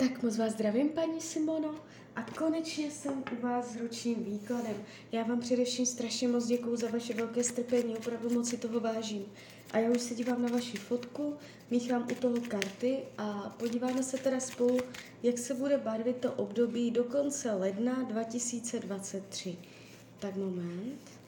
Tak moc vás zdravím, paní Simono. A konečně jsem u vás s ročním výkladem. Já vám především strašně moc děkuju za vaše velké strpení, opravdu moc si toho vážím. A já už se dívám na vaši fotku, míchám u toho karty a podíváme se teda spolu, jak se bude barvit to období do konce ledna 2023. Tak moment.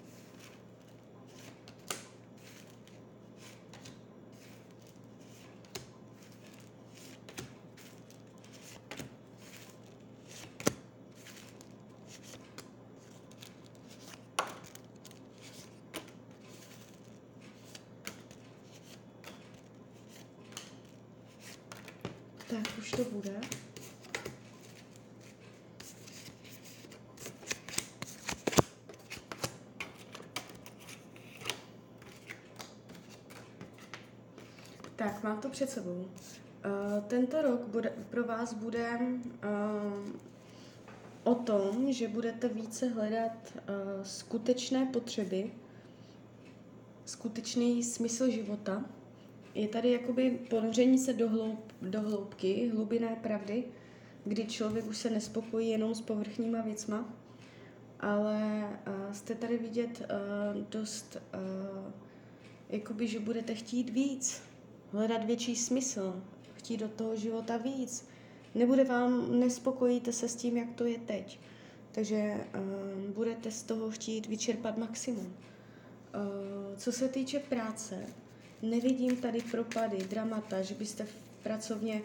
Tak, už to bude. Tak, mám to před sebou. Uh, tento rok bude, pro vás bude uh, o tom, že budete více hledat uh, skutečné potřeby, skutečný smysl života, je tady jakoby ponoření se do, hloub, do hloubky, hlubiné pravdy, kdy člověk už se nespokojí jenom s povrchníma věcma, ale uh, jste tady vidět uh, dost, uh, jakoby, že budete chtít víc, hledat větší smysl, chtít do toho života víc. Nebude vám, nespokojíte se s tím, jak to je teď. Takže uh, budete z toho chtít vyčerpat maximum. Uh, co se týče práce, nevidím tady propady, dramata, že byste pracovně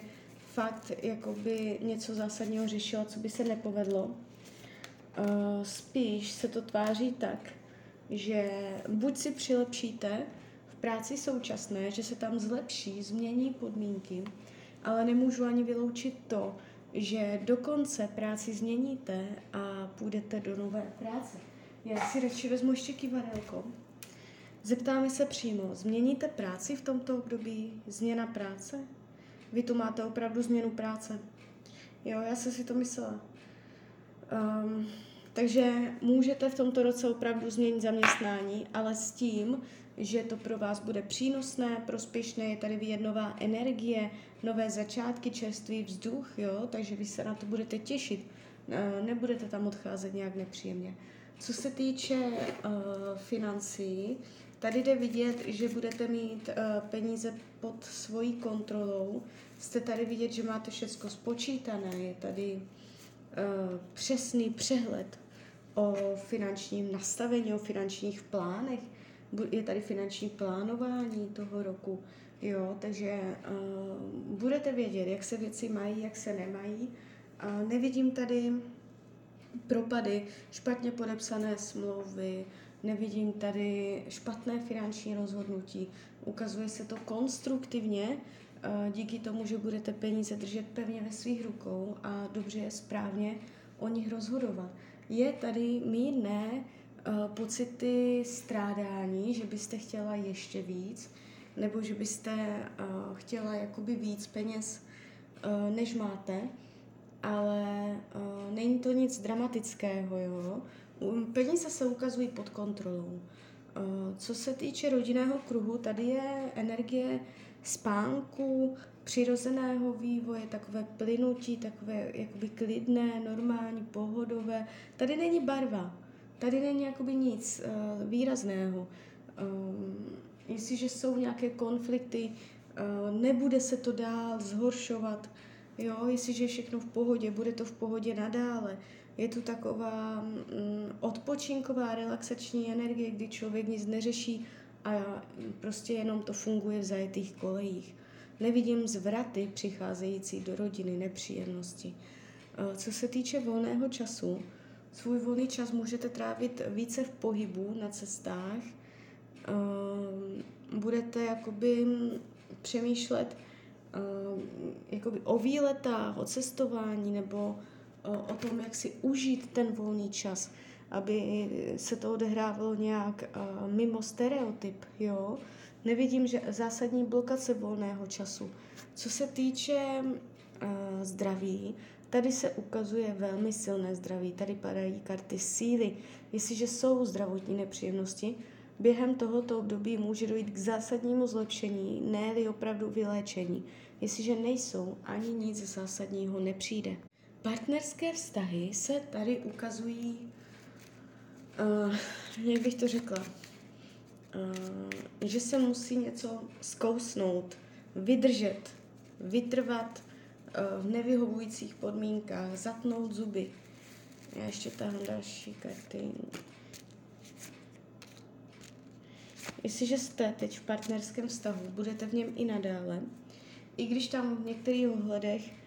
fakt jakoby něco zásadního řešila, co by se nepovedlo. Uh, spíš se to tváří tak, že buď si přilepšíte v práci současné, že se tam zlepší, změní podmínky, ale nemůžu ani vyloučit to, že dokonce práci změníte a půjdete do nové práce. Já si radši vezmu ještě kývadelko. Zeptáme se přímo, změníte práci v tomto období? Změna práce? Vy tu máte opravdu změnu práce. Jo, já jsem si to myslela. Um, takže můžete v tomto roce opravdu změnit zaměstnání, ale s tím, že to pro vás bude přínosné, prospěšné, je tady vidět nová energie, nové začátky, čerstvý vzduch, jo, takže vy se na to budete těšit. Nebudete tam odcházet nějak nepříjemně. Co se týče uh, financí, Tady jde vidět, že budete mít uh, peníze pod svojí kontrolou. Jste tady vidět, že máte všechno spočítané. Je tady uh, přesný přehled o finančním nastavení, o finančních plánech. Je tady finanční plánování toho roku. Jo, takže uh, budete vědět, jak se věci mají, jak se nemají. Uh, nevidím tady propady, špatně podepsané smlouvy, nevidím tady špatné finanční rozhodnutí. Ukazuje se to konstruktivně, eh, díky tomu, že budete peníze držet pevně ve svých rukou a dobře je správně o nich rozhodovat. Je tady mírné eh, pocity strádání, že byste chtěla ještě víc, nebo že byste eh, chtěla jakoby víc peněz, než máte, ale není to nic dramatického, jo. Peníze se ukazují pod kontrolou. Eh, co se týče rodinného kruhu, tady je energie spánku, přirozeného vývoje, takové plynutí, takové jakoby klidné, normální, pohodové. Tady není barva, tady není jakoby nic uh, výrazného. Um, jestliže jsou nějaké konflikty, nebude se to dál zhoršovat, jo, jestliže je všechno v pohodě, bude to v pohodě nadále. Je tu taková mm, odpočinková, relaxační energie, kdy člověk nic neřeší a prostě jenom to funguje v zajetých kolejích. Nevidím zvraty přicházející do rodiny, nepříjemnosti. E, co se týče volného času, svůj volný čas můžete trávit více v pohybu na cestách. E, budete jakoby přemýšlet e, jakoby o výletách, o cestování nebo o tom, jak si užít ten volný čas, aby se to odehrávalo nějak mimo stereotyp, jo. Nevidím, že zásadní blokace volného času. Co se týče zdraví, tady se ukazuje velmi silné zdraví. Tady padají karty síly. Jestliže jsou zdravotní nepříjemnosti, během tohoto období může dojít k zásadnímu zlepšení, ne opravdu vyléčení. Jestliže nejsou, ani nic zásadního nepřijde. Partnerské vztahy se tady ukazují, uh, jak bych to řekla, uh, že se musí něco zkousnout, vydržet, vytrvat uh, v nevyhovujících podmínkách, zatnout zuby. Já ještě tahám další karty. Jestliže jste teď v partnerském vztahu, budete v něm i nadále, i když tam v některých ohledech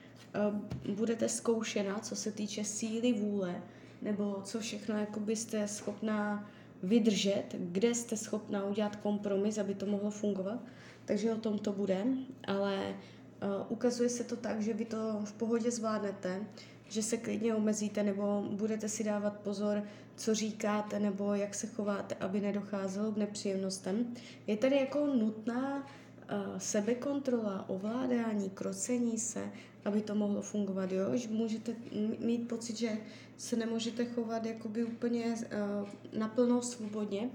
budete zkoušena, co se týče síly vůle, nebo co všechno jako byste schopná vydržet, kde jste schopná udělat kompromis, aby to mohlo fungovat. Takže o tom to bude, ale uh, ukazuje se to tak, že vy to v pohodě zvládnete, že se klidně omezíte nebo budete si dávat pozor, co říkáte nebo jak se chováte, aby nedocházelo k nepříjemnostem. Je tady jako nutná uh, sebekontrola, ovládání, krocení se, aby to mohlo fungovat, jo? Že můžete mít pocit, že se nemůžete chovat jakoby úplně uh, naplno svobodně,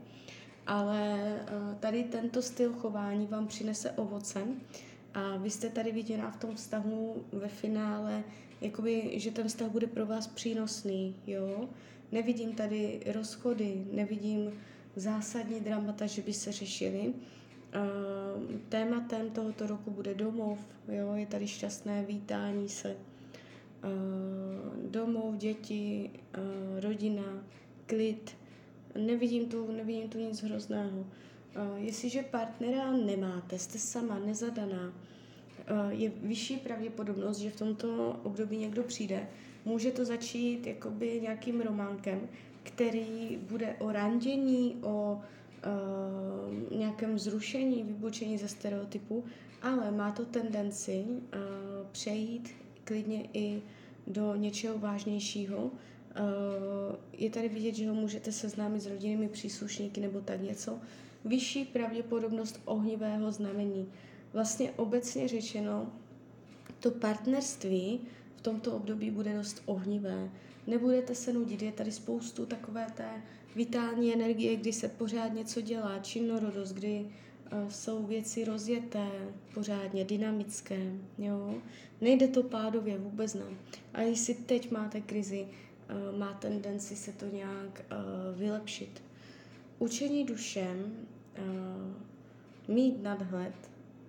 ale uh, tady tento styl chování vám přinese ovoce a vy jste tady viděná v tom vztahu ve finále, jakoby, že ten vztah bude pro vás přínosný, jo? Nevidím tady rozchody, nevidím zásadní dramata, že by se řešily. Uh, tématem tohoto roku bude domov, jo? je tady šťastné vítání se. Uh, domov, děti, uh, rodina, klid. Nevidím tu, nevidím tu nic hrozného. Jestliže partnera nemáte, jste sama, nezadaná, je vyšší pravděpodobnost, že v tomto období někdo přijde, Může to začít jakoby nějakým románkem, který bude o randění, o uh, nějakém zrušení, vybočení ze stereotypu, ale má to tendenci uh, přejít klidně i do něčeho vážnějšího. Uh, je tady vidět, že ho můžete seznámit s rodinnými příslušníky nebo tak něco. Vyšší pravděpodobnost ohnivého znamení. Vlastně obecně řečeno, to partnerství tomto období bude dost ohnivé. Nebudete se nudit, je tady spoustu takové té vitální energie, kdy se pořád něco dělá, činnorodost, kdy uh, jsou věci rozjeté, pořádně dynamické, jo. Nejde to pádově, vůbec ne. A jestli teď máte krizi, uh, má tendenci se to nějak uh, vylepšit. Učení dušem, mít nadhled,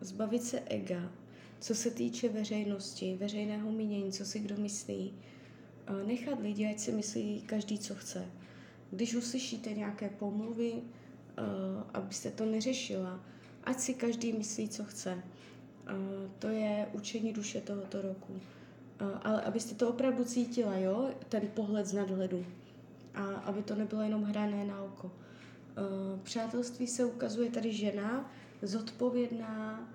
zbavit se ega, co se týče veřejnosti, veřejného mínění, co si kdo myslí, nechat lidi, ať si myslí každý, co chce. Když uslyšíte nějaké pomluvy, abyste to neřešila, ať si každý myslí, co chce. To je učení duše tohoto roku. Ale abyste to opravdu cítila, jo, ten pohled z nadhledu. A aby to nebylo jenom hrané na oko. Přátelství se ukazuje tady žena, zodpovědná,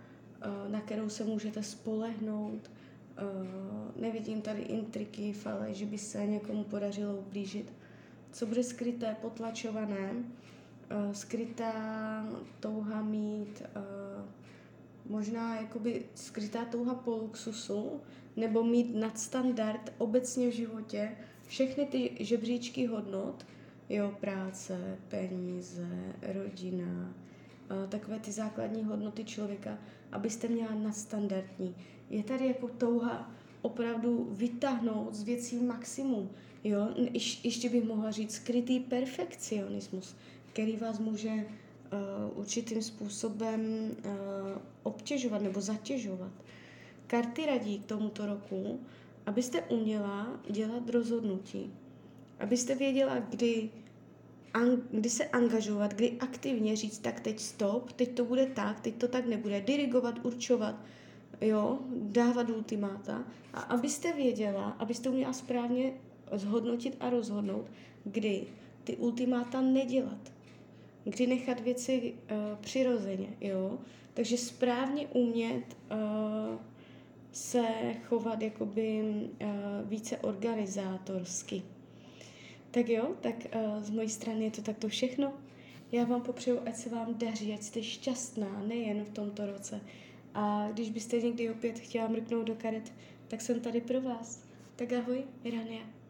na kterou se můžete spolehnout. Eh, nevidím tady intriky, fale, že by se někomu podařilo ublížit. Co bude skryté, potlačované, eh, skrytá touha mít, možná jakoby skrytá touha po luxusu, nebo mít nadstandard obecně v životě, všechny ty žebříčky hodnot, jo, práce, peníze, rodina, takové ty základní hodnoty člověka, abyste měla nadstandardní. Je tady jako touha opravdu vytáhnout z věcí maximum. Jo? Ješ, ještě bych mohla říct skrytý perfekcionismus, který vás může uh, určitým způsobem uh, obtěžovat nebo zatěžovat. Karty radí k tomuto roku, abyste uměla dělat rozhodnutí. Abyste věděla, kdy an, kdy se angažovat, kdy aktivně říct, tak teď stop, teď to bude tak, teď to tak nebude, dirigovat, určovat, jo, dávat ultimáta a abyste věděla, abyste uměla správně zhodnotit a rozhodnout, kdy ty ultimáta nedělat, kdy nechat věci uh, přirozeně, jo, takže správně umět uh, se chovat jakoby uh, více organizátorsky. Tak jo, tak uh, z mojí strany je to takto všechno. Já vám popřeju, ať se vám daří, ať jste šťastná, nejen v tomto roce. A když byste někdy opět chtěla mrknout do karet, tak jsem tady pro vás. Tak ahoj, Irania.